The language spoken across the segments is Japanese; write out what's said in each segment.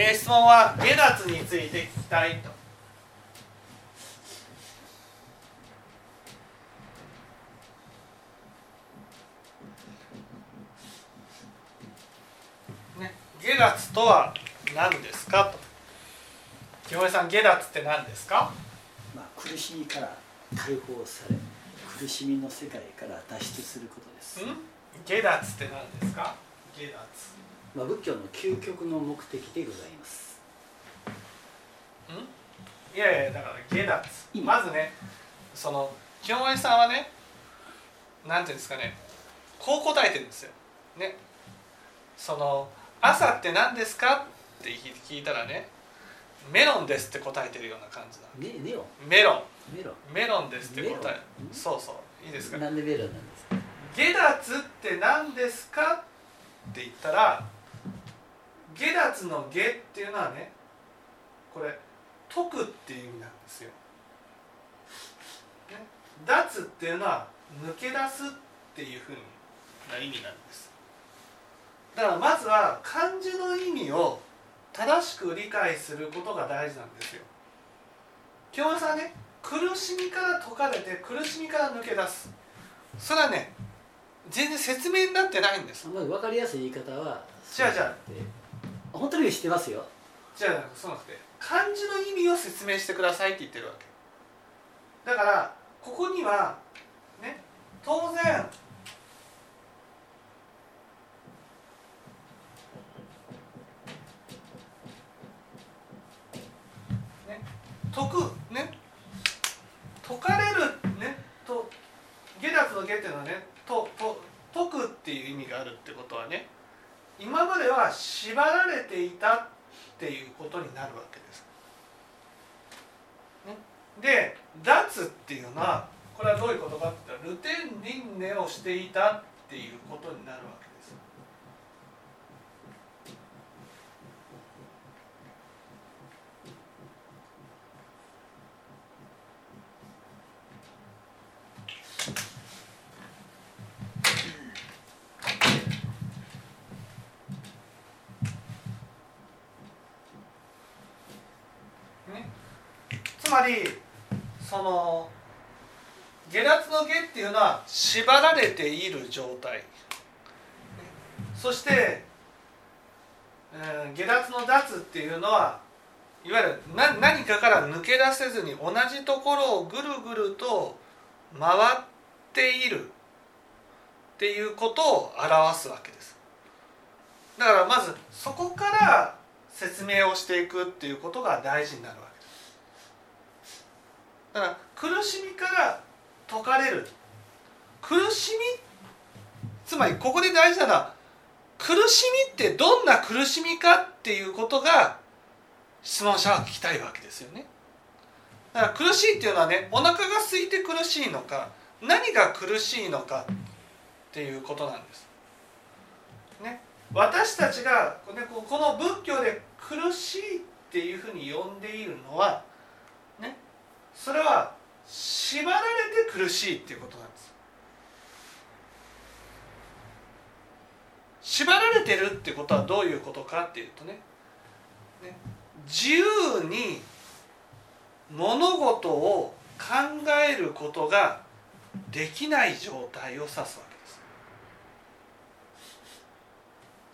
えー、質問は下脱について聞きたいと。ね、下脱とは何ですかと。木森さん、下脱って何ですか？まあ、苦しみから解放され、苦しみの世界から脱出することです。ん？下脱って何ですか？下脱。まあ、仏教の究極の目的でございます。ん？いやいやだから下脱。まずねその清盛さんはねなんていうんですかねこう答えてるんですよ。ね。その「朝って何ですか?」って聞いたらね「メロンです」って答えてるような感じなね、メロン？メロン。メロン？メロンですって答えそうそう。いいですか？なんでメロンなんですか？下脱って何ですか？って言ったら下脱の下っていうのはねこれ解くっていう意味なんですよ。ね、脱っていうのは抜け出すっていうふうな意味なんです。だからまずは漢字の意味を正しく理解することが大事なんですよ。今日さね苦しみから解かれて苦しみから抜け出すそれはね全然説明になってないんですまず分かりやすい言い方はじゃあじゃあ本当に知ってますよ。じゃあそうなくて漢字の意味を説明してくださいって言ってるわけ。だからここにはね当然ね解くね解かれるねと下脱の下っていうのはねとと解くっていう意味があるってことはね今までは縛られていたっていうことになるわけです。で脱っていうのはこれはどういうことかって言ったらルテン輪廻をしていたっていうことになるわけです。つまりその下脱の下っていうのは縛られている状態。そして、えー、下脱の脱っていうのはいわゆる何何かから抜け出せずに同じところをぐるぐると回っているっていうことを表すわけです。だからまずそこから説明をしていくっていうことが大事になるわけです。だから苦しみから解かれる。苦しみ？つまりここで大事なのは苦しみってどんな苦しみかっていうことが質問者は聞きたいわけですよね。だから苦しいっていうのはねお腹が空いて苦しいのか何が苦しいのかっていうことなんです。ね、私たちがこの仏教で苦しいっていうふうに呼んでいるのは、ね、それは縛られて苦しいっていうことなんです。縛られてるってことはどういうことかっていうとね。ね。自由に物事を考えることができない状態を指すわ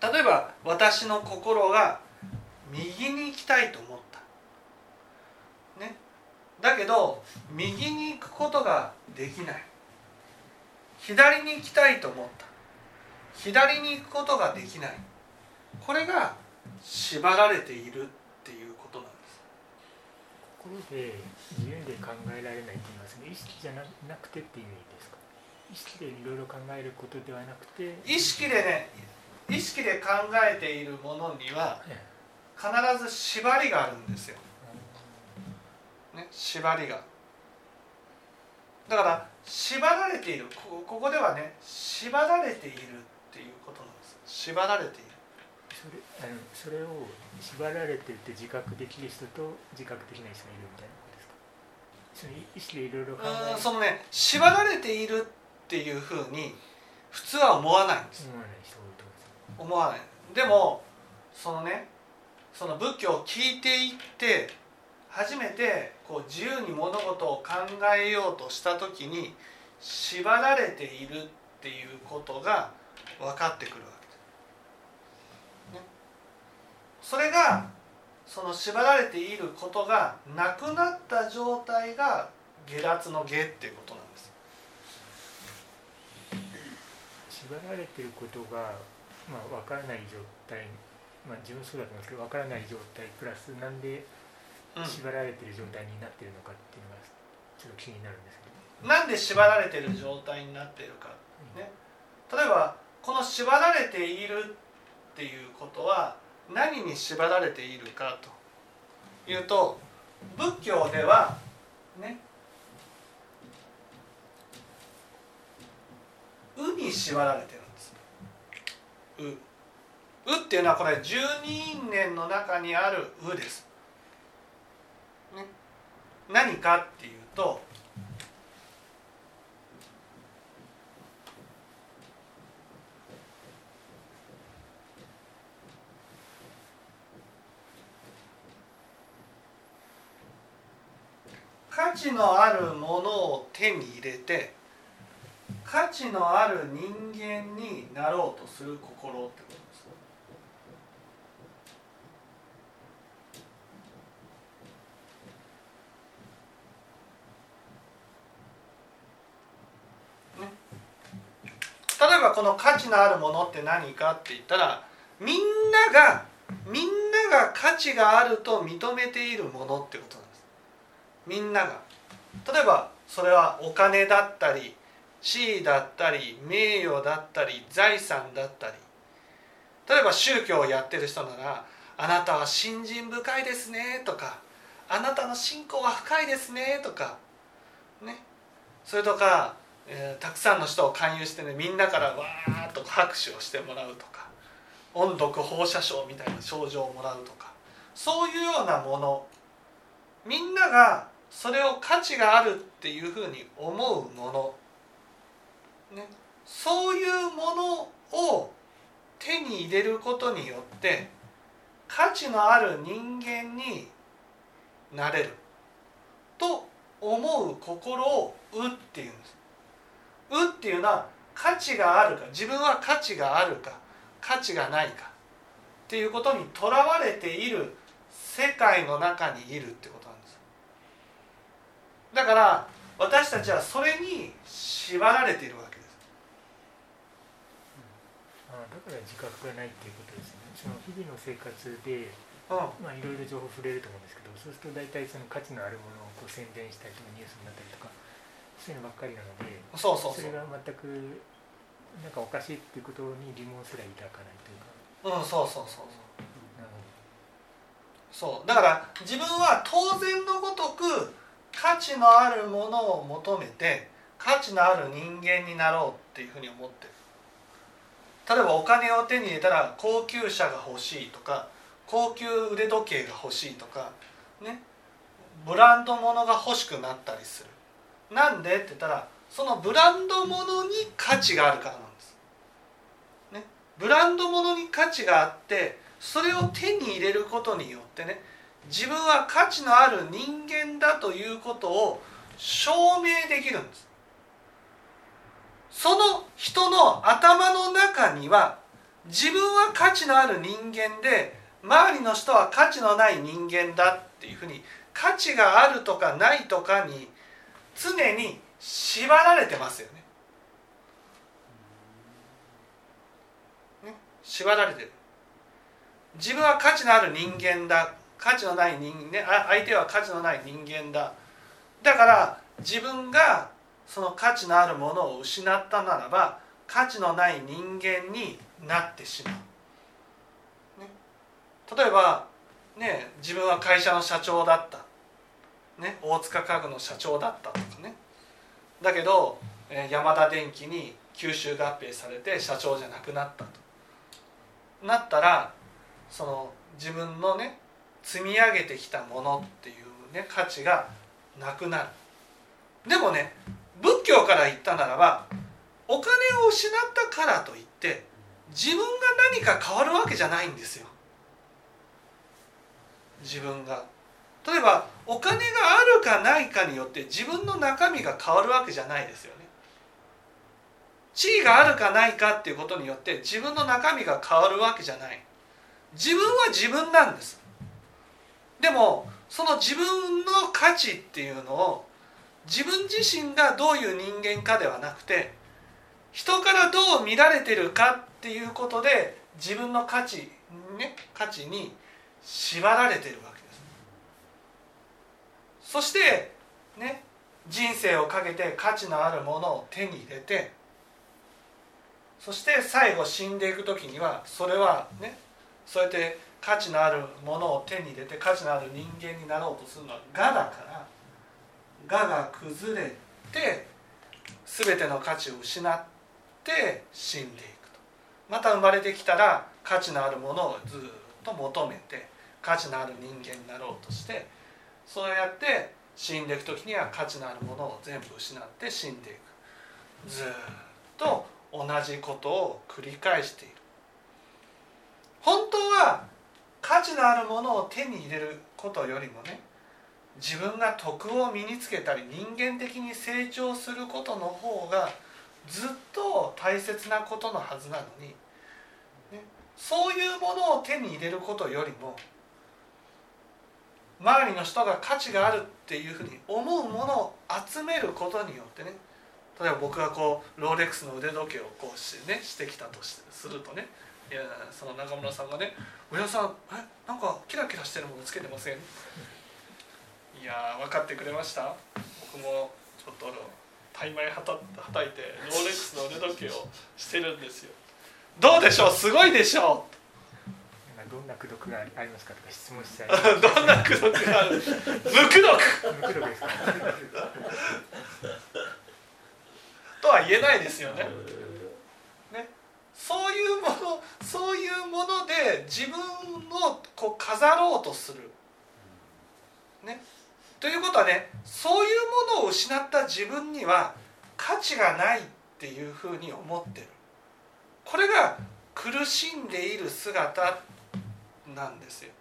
けです。例えば私の心が右に行きたいと思った。ね。だけど右に行くことができない。左に行きたいと思った。左に行くことができない。これが縛られているっていうことなんです。ここで自由で考えられないと言いますね。意識じゃなくてっていう意味ですか？意識でいろいろ考えることではなくて。意識でね意識で考えているものには必ず縛りがあるんですよ。ね、縛りが。だから縛られている。ここではね縛られているっていうことなんです。縛られている。それあのそれを縛られてるって自覚できる人と自覚できない人がいるみたいなことですか？その意識でいろいろ考えそのね縛られているっていうふうに普通は思わないんです。思わない人思わない。でもそのねその仏教を聞いていって初めてこう自由に物事を考えようとした時に縛られているっていうことが分かってくるわけです。ね、それがその縛られていることがなくなった状態が下脱の下っていうことなんです。縛られていることが、まあ、分からない状態、まあ、自分そうだと思うんですけど分からない状態プラスなんでうん縛られている状態になっているのかっていうのがちょっと気になるんですけど、なんで縛られている状態になっているかね例えばこの縛られているっていうことは何に縛られているかというと仏教ではね「う」に縛られてるんです。う。うっていうのはこれ十二因縁の中にある「う」です。ね、何かっていうと値のあるものを手に入れて価値のある人間になろうとする心ってことです。ね例えばこの価値のあるものって何かって言ったらみんながみんなが価値があると認めているものってことなんです。みんなが例えばそれはお金だったり地位だったり名誉だったり財産だったり。例えば宗教をやってる人なら「あなたは信心深いですね」とか「あなたの信仰は深いですね」とかね。それとか、えーたくさんの人を勧誘してねみんなからわーっと拍手をしてもらうとか音読放射症みたいな症状をもらうとかそういうようなもの。みんながそれを価値があるっていうふうに思うもの、ね、そういうものを手に入れることによって価値のある人間になれると思う心を「う」っていうんです。うっていうのは価値があるか自分は価値があるか価値がないかっていうことにとらわれている世界の中にいるってこと。だから私たちはそれに縛られているわけです。あだから自覚がないっていうことですね。その日々の生活でうん。まあいろいろ情報触れると思うんですけどそうすると大体その価値のあるものをこう宣伝したりとかニュースになったりとかそういうのばっかりなのでそうそうそう。れが全くなんかおかしいっていうことに疑問すら抱かないというか。うんそうそうそうなるそう。だから自分は当然のごとく価値のあるものを求めて価値のある人間になろうっていうふうに思ってる。例えばお金を手に入れたら高級車が欲しいとか高級腕時計が欲しいとかねブランド物が欲しくなったりする。なんでって言ったらそのブランド物に価値があるからなんです、ね、ブランド物に価値があってそれを手に入れることによってね自分は価値のある人間だということを証明できるんですその人の頭の中には自分は価値のある人間で周りの人は価値のない人間だっていうふうに価値があるとかないとかに常に縛られてますよね。ね縛られてる。自分は価値のある人間だ価値のない人間ね相手は価値のない人間だ。だから自分がその価値のあるものを失ったならば価値のない人間になってしまう、ね、例えばね自分は会社の社長だった、ね、大塚家具の社長だったとかね。だけどえー山田電機に吸収合併されて社長じゃなくなったと。なったらその自分のね積み上げてきたものっていうね価値がなくなる。でもね仏教から言ったならばお金を失ったからといって自分が何か変わるわけじゃないんですよ。自分が。例えばお金があるかないかによって自分の中身が変わるわけじゃないですよね。地位があるかないかっていうことによって自分の中身が変わるわけじゃない。自分は自分なんです。でもその自分の価値っていうのを自分自身がどういう人間かではなくて人からどう見られてるかっていうことで自分の価値ね価値に縛られてるわけです。そしてね人生をかけて価値のあるものを手に入れてそして最後死んでいく時にはそれはねそうやって価値のあるものを手に入れて価値のある人間になろうとするのは我だから我が崩れて全ての価値を失って死んでいくと。また生まれてきたら価値のあるものをずっと求めて価値のある人間になろうとしてそうやって死んでいく時には価値のあるものを全部失って死んでいく。ずっと同じことを繰り返している。本当は価値のあるものを手に入れることよりもね自分が徳を身につけたり人間的に成長することの方がずっと大切なことのはずなのに、ね、そういうものを手に入れることよりも周りの人が価値があるっていうふうに思うものを集めることによってね例えば僕がこうローレックスの腕時計をこうして,、ね、してきたとしてするとねいやその中村さんがね「上田さんえなんかキラキラしてるものつけてません?」いや分かってくれました？僕もちょっとタイマイはたはたいてローレックスの腕時計をしてるんですよ。どうでしょう？すごいでしょう？どんな功徳がありますかとか質問したい どんな功徳がある？無功徳！無功徳ですか？とは言えないですよねねそういうものそういうもので自分をこう飾ろうとする。ね。ということはねそういうものを失った自分には価値がないっていうふうに思ってる。これが苦しんでいる姿なんですよ。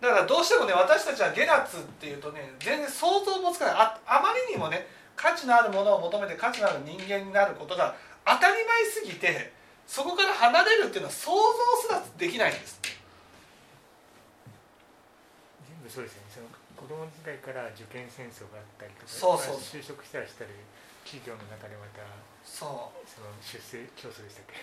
だからどうしてもね私たちはゲラツっていうとね全然想像もつかない。ああまりにもね価値のあるものを求めて価値のある人間になることが当たり前すぎてそこから離れるっていうのは想像すらできないんです。全部そうですよね。その子供時代から受験戦争があったりとかそうそう。就職したりしたり企業の中でまたそう。その出世競争でしたっけ？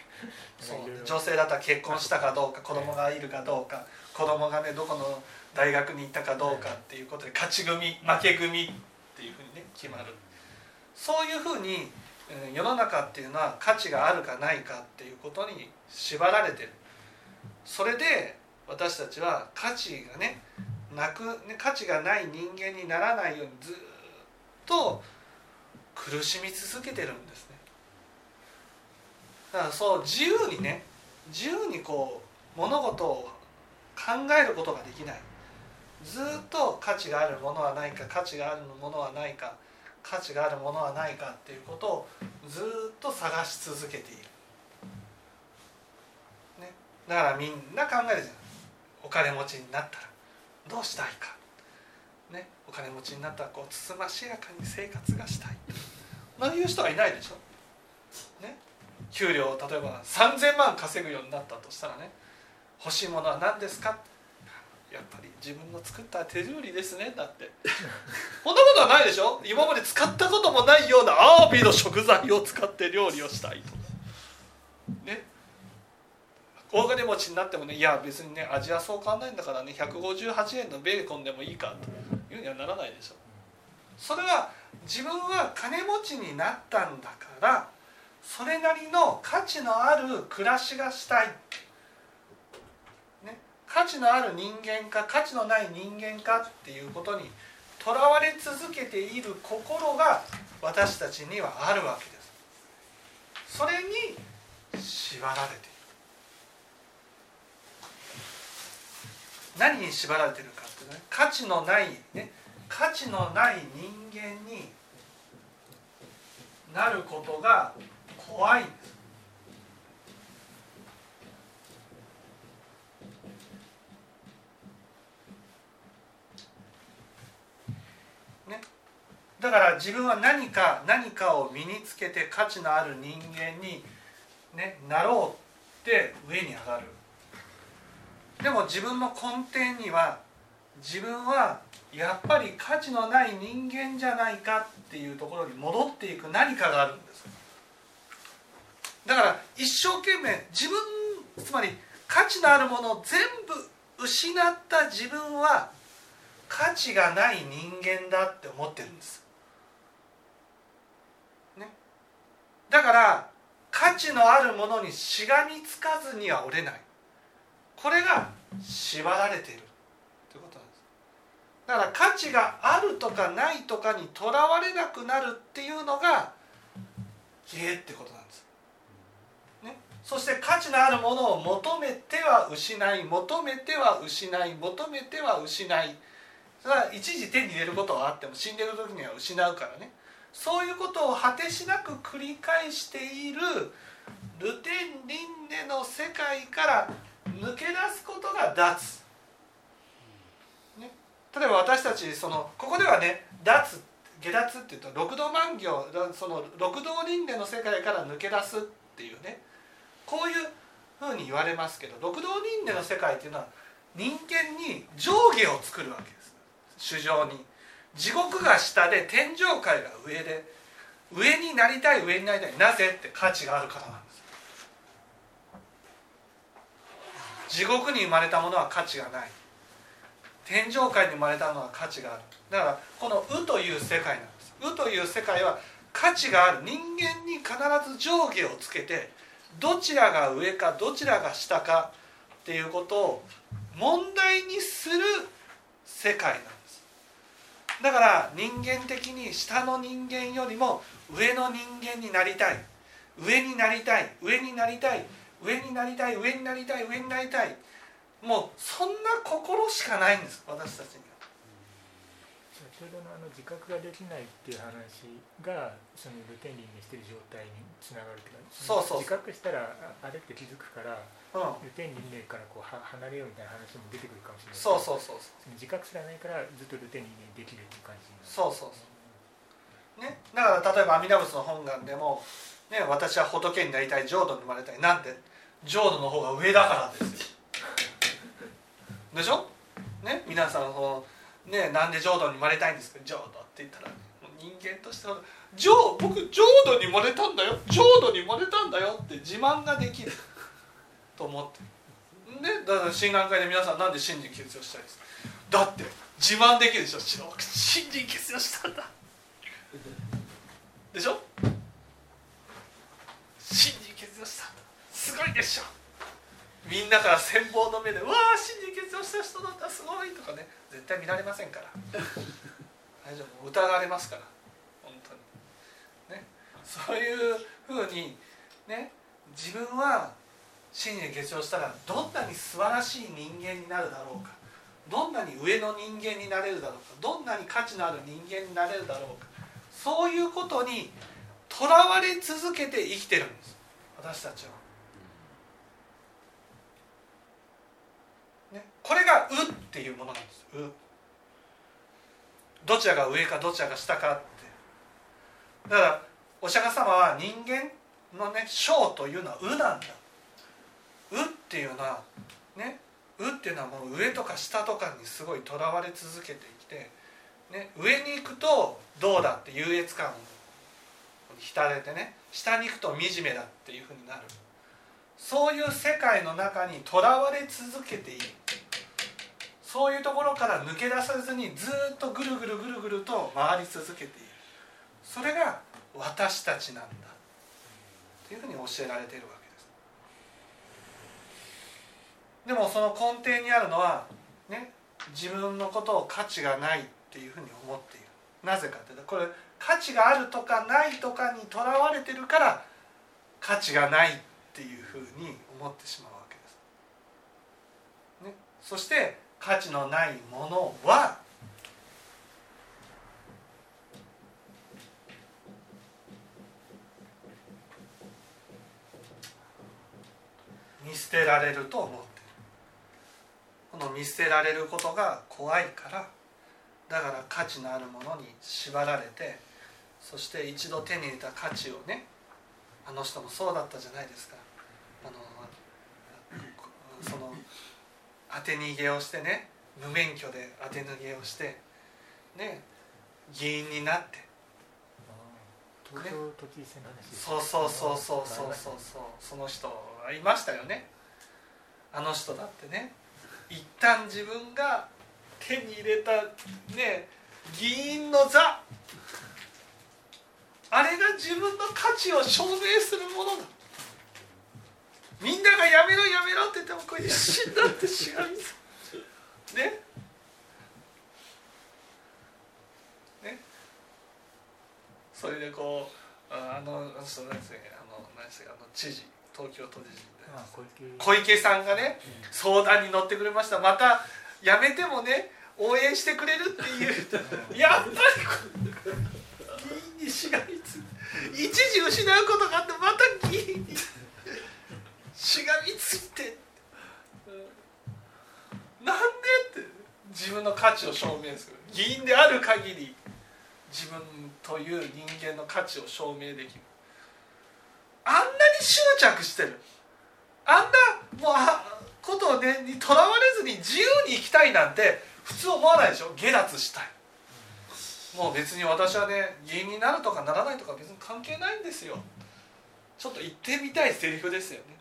そう。女性だったら結婚したかどうか子供がいるかどうか子供がねどこの大学に行ったかどうかっていうことで勝ち組負け組っていうふうにね決まる。そういうふうに世の中っていうのは価値があるかないかっていうことに縛られてる。それで私たちは価値がねなく価値がない人間にならないようにずっと苦しみ続けてるんですね。だからそう自由にね自由にこう物事を考えることができない。ずっと価値があるものはないか価値があるものはないか価値があるものはないかっていうことをずっと探し続けている、ね、だからみんな考えるじゃん。お金持ちになったらどうしたいか、ね、お金持ちになったらこうつつましやかに生活がしたい。そういう人はいないでしょ、ね、給料例えば3,000万稼ぐようになったとしたらね。欲しいものは何ですか？やっぱり自分の作った手料理ですねだって。そんなことはないでしょ？今まで使ったこともないようなアワビの食材を使って料理をしたいとね。大金持ちになってもねいや別にね味はそう変わんないんだからね158円のベーコンでもいいかと。いうにはならないでしょ。それは自分は金持ちになったんだからそれなりの価値のある暮らしがしたい。価値のある人間か価値のない人間かっていうことにとらわれ続けている心が私たちにはあるわけです。それに縛られている。何に縛られているかっていうね価値のないね価値のない人間になることが怖いんです。だから自分は何か何かを身につけて価値のある人間に、ね、なろうって上に上がる。でも自分の根底には自分はやっぱり価値のない人間じゃないかっていうところに戻っていく何かがあるんですだから一生懸命自分つまり価値のあるものを全部失った自分は価値がない人間だって思ってるんです、ね、だから価値のあるものにしがみつかずには折れない。これが縛られているということなんです。だから価値があるとかないとかにとらわれなくなるっていうのが芸ってことなんです、ね、そして価値のあるものを求めては失い求めては失い求めては失い。それは一時手に入れることはあっても死んでる時には失うからね。そういうことを果てしなく繰り返しているルテン・リンネの世界から抜け出すことが脱、ね、例えば私たちそのここではね脱下脱っていうと六道万行その六道輪廻の世界から抜け出すっていうね。こういうふうに言われますけど六道輪廻の世界っていうのは人間に上下を作るわけです。主上に。地獄が下で天上界が上で上になりたい上になりたいなぜって価値があるからなんです。地獄に生まれたものは価値がない。天上界に生まれたのは価値がある。だからこの「う」という世界なんです「う」という世界は価値がある。人間に必ず上下をつけてどちらが上かどちらが下かっていうことを問題にする世界なんです。だから人間的に下の人間よりも上の人間になりたい。上になりたい。上になりたい。上になりたい。上になりたい。上になりたい。もうそんな心しかないんです私たちに。先ほどのあの自覚ができないっていう話がそのルテンリンにしてる状態につながるっていうかそうそう。自覚したらあれって気づくから、うん、ルテンリンからこうは離れようみたいな話も出てくるかもしれないそうそうそうその自覚すらないからずっとルテンリンできるっていう感じそうそうそう。ね。だから例えば阿弥陀仏の本願でもね、私は仏になりたい浄土に生まれたいなんて浄土の方が上だからですよ。でしょ？ね？皆さんこうねなんで浄土に生まれたいんですか？浄土って言ったら、ね、人間としては浄僕浄土に生まれたんだよ。浄土に生まれたんだよ。って自慢ができる。と思って。でだから心眼会で皆さんなんで信心欠如したいですか？だって自慢できるでしょ？信心欠如したんだ。でしょ？信心欠如したすごいでしょ？みんなから羨望の目で「わあ信心欠如した人だったらすごい」とかね絶対見られませんから。大丈夫。疑われますから。本当に。ね。そういうふうにね自分は信心欠如したらどんなに素晴らしい人間になるだろうか。どんなに上の人間になれるだろうか。どんなに価値のある人間になれるだろうか。そういうことにとらわれ続けて生きてるんです。私たちは。ね、これが「う」っていうものなんです「う」。どちらが上かどちらが下かって。だからお釈迦様は人間のね章というのは「う」なんだ「う」っていうのはね「う」っていうのはもう上とか下とかにすごいとらわれ続けてきて、ね、上に行くとどうだって優越感を浸れてね下に行くと惨めだっていうふうになる。そういう世界の中にとらわれ続けている。そういうところから抜け出さずにずっとぐるぐるぐるぐると回り続けている。それが私たちなんだ。というふうに教えられているわけです。でもその根底にあるのはね自分のことを価値がないっていうふうに思っている。なぜかってこれ価値があるとかないとかにとらわれてるから価値がないっていうふうに思ってしまうわけです。ね、そして価値のないものは見捨てられると思ってこの見捨てられることが怖いからだから価値のあるものに縛られてそして一度手に入れた価値をねあの人もそうだったじゃないですか。あのその当て逃げをしてね無免許で当て逃げをしてね議員になって。東京都知事選の話ですそうそうそうそうそうそうそう。その人はいましたよね。あの人だってね。一旦自分が手に入れたね議員の座。あれが自分の価値を証明するものだみんながやめろやめろって言ってもこれ一心だってしがみつね？ね？それでこうああのそうなんですねあの何ですかあの知事東京都知事まあ小池。さんがね相談に乗ってくれました。またやめてもね応援してくれるっていう。やっぱり議員にしがみつ一時失うことがあってまた議員にしがみついて。なんでって。自分の価値を証明する。議員である限り自分という人間の価値を証明できる。あんなに執着してる。あんなもうあことをねにとらわれずに自由に生きたいなんて普通思わないでしょ。下脱したい。もう別に私はね議員になるとかならないとか別に関係ないんですよちょっと言ってみたいセリフですよね。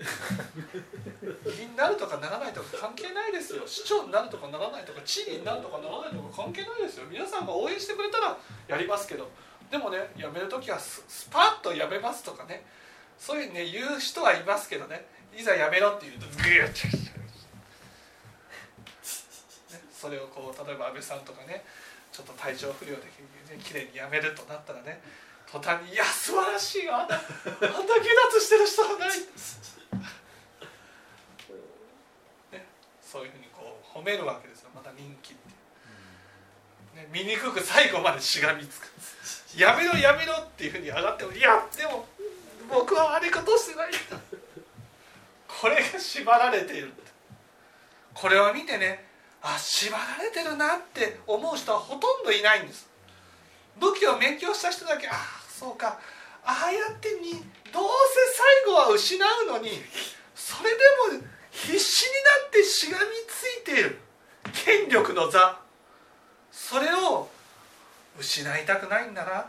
議員になるとかならないとか関係ないですよ。市長になるとかならないとか知事になるとかならないとか関係ないですよ。皆さんが応援してくれたらやりますけど。でもね辞める時はスパッと辞めますとかね。そういうね言う人はいますけどね。いざ辞めろって言うとグッて、ね、それをこう例えば安倍さんとかねちょっと体調不良できれいに辞めるとなったらね。途端に「いや素晴らしいよあんなあんな下脱してる人はない」ね、そういうふうにこう褒めるわけですよ。また人気って、ね、醜く最後までしがみつく「やめろやめろ」っていうふうに上がっても「いやでも僕は悪いことしてない。んだ」これが縛られている。これを見てねあ縛られてるなって思う人はほとんどいないんです。武器を勉強した人だけああそうか。ああやってにどうせ最後は失うのにそれでも必死になってしがみついている。権力の座。それを失いたくないんだな。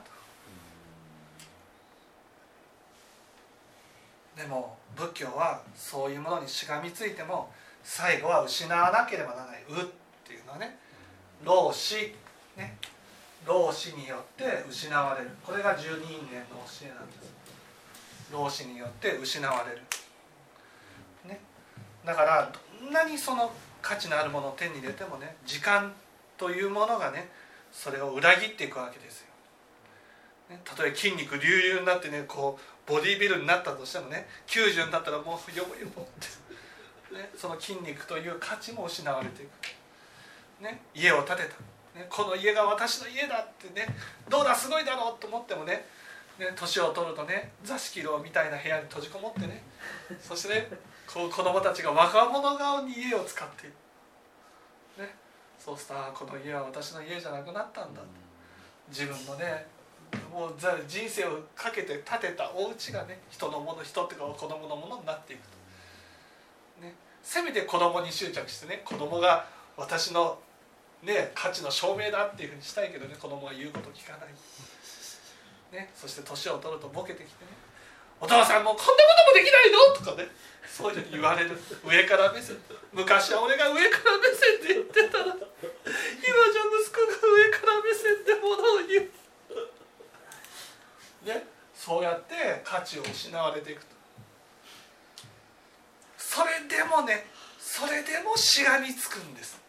とでも仏教はそういうものにしがみついても最後は失わなければならない「う」っていうのはね。老死ね。老死によって失われる。これが十二因縁の教えなんです。老死によって失われる。ね。だからどんなにその価値のあるものを手に入れてもね時間というものがねそれを裏切っていくわけですよ、ね、例え筋肉隆々になってねこうボディービルになったとしてもね90になったらもうヨボヨボって、ね、その筋肉という価値も失われていく、ね、家を建てた。ね、この家が私の家だってねどうだすごいだろうと思ってもねね年を取るとね座敷牢みたいな部屋に閉じこもってねそしてねこう子供たちが若者顔に家を使っている、ね、そうするとあこの家は私の家じゃなくなったんだ自分のねもう人生をかけて建てたお家がね人のもの人っていうか子供のものになっていくと、ね、せめて子供に執着してね子供が私のね、価値の証明だっていうふうにしたいけどね子供は言うこと聞かない、ね、そして年を取るとボケてきてね「お父さんもうこんなこともできないの?」とかねそういうふうに言われる。上から目線昔は俺が上から目線で言ってたら今じゃ息子が上から目線でものを言うねそうやって価値を失われていくと。それでもねそれでもしがみつくんです。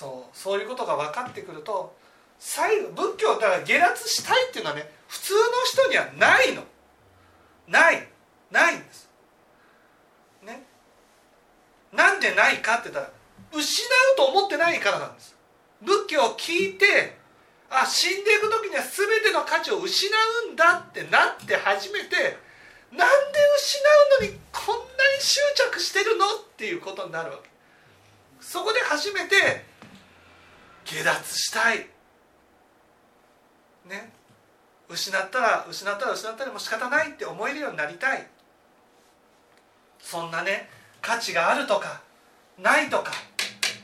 そうそういうことが分かってくると最後仏教だから下脱したいっていうのはね普通の人にはないの。ない。ないんです。ね。なんでないかって言ったら失うと思ってないからなんです。仏教を聞いてあ死んでいく時には全ての価値を失うんだってなって初めてなんで失うのにこんなに執着してるのっていうことになるわけ。そこで初めて下脱したい。ね。失ったら失ったら失ったりもう仕方ないって思えるようになりたい。そんなね価値があるとかないとか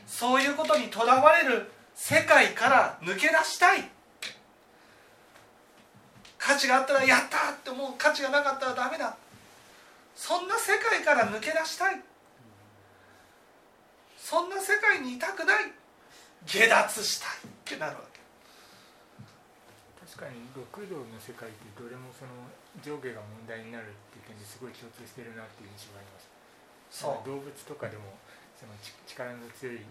そういうことにとらわれる世界から抜け出したい。価値があったらやったって思う。価値がなかったらダメだ。そんな世界から抜け出したい。そんな世界にいたくない。下脱したいってなるわけ。確かに六道の世界ってどれもその上下が問題になるっていう点ですごい共通してるなっていう印象があります。そう。動物とかでもそのち力の強い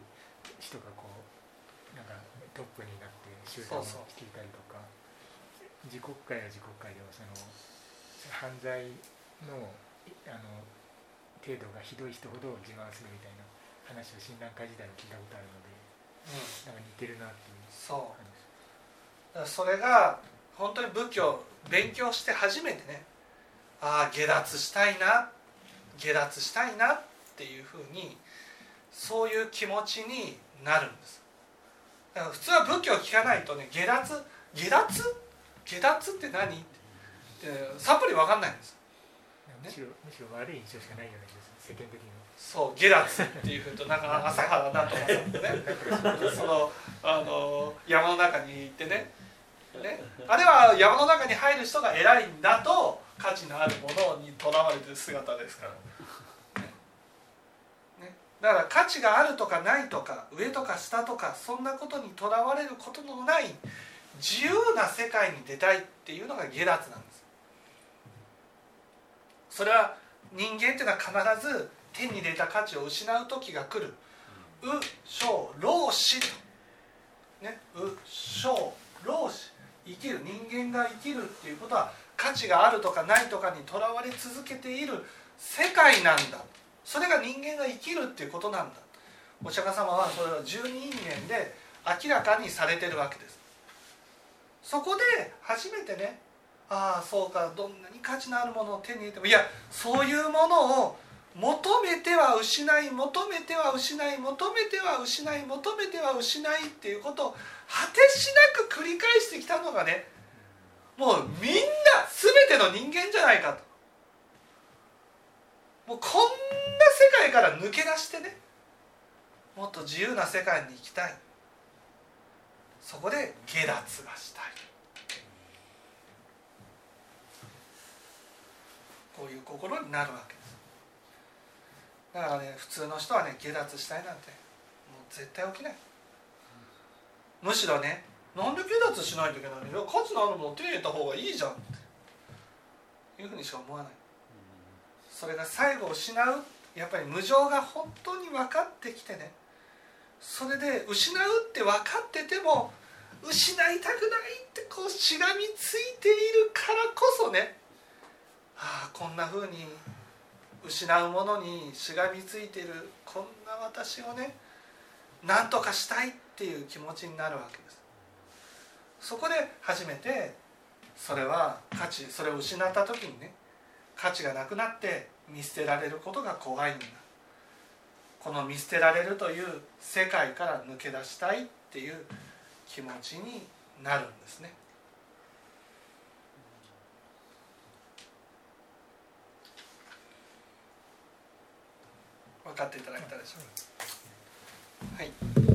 人がこうなんかトップになって集団をそうそう。率いたりとか自国会は自国会でもその犯罪のいあの程度がひどい人ほど自慢するみたいな話を診断会時代に聞いたことあるのでうんなん。か似てるなっていうそうそれが本当に仏教勉強して初めてねああ下脱したいな下脱したいなっていうふうにそういう気持ちになるんです。だから普通は仏教を聞かないとね下脱下脱下脱って何？ってさっぱり分かんないんですむしろむしろ悪い印象しかないような気がする。世間的には。そう下脱っていうふうとなんか朝原なんとかさんってね。そのあの山の中に行ってね。ね。あれは山の中に入る人が偉いんだと価値のあるものにとらわれてる姿ですから、ね。ね、だから価値があるとかないとか上とか下とかそんなことにとらわれることのない自由な世界に出たいっていうのが下脱なんですそれは人間っていうのは必ず手に入れた価値を失う時が来る「う小老死」とね「う小老死」生きる人間が生きるっていうことは価値があるとかないとかにとらわれ続けている世界なんだ。それが人間が生きるっていうことなんだ。お釈迦様はそれは十二因縁で明らかにされてるわけです。そこで初めてねああそうかどんなに価値のあるものを手に入れてもいやそういうものを求めては失い求めては失い求めては失い求めては失いっていうことを果てしなく繰り返してきたのがねもうみんな全ての人間じゃないかと。もうこんな世界から抜け出してねもっと自由な世界に行きたい。そこで下脱がしたい。こういう心になるわけです。だからね普通の人はね下脱したいなんてもう絶対起きない。むしろねなんで下脱しないといけないの？いや価値のあるものを手に入れた方がいいじゃんっていうふうにしか思わない。それが最後失う。やっぱり無常が本当に分かってきてね。それで失うって分かってても失いたくないってこうしがみついているからこそねああこんなふうに失うものにしがみついてるこんな私をね何とかしたいっていう気持ちになるわけです。そこで初めてそれは価値それを失った時にね価値がなくなって見捨てられることが怖いんだ。この見捨てられるという世界から抜け出したいっていう気持ちになるんですね。買っていただけたでしょうか。はい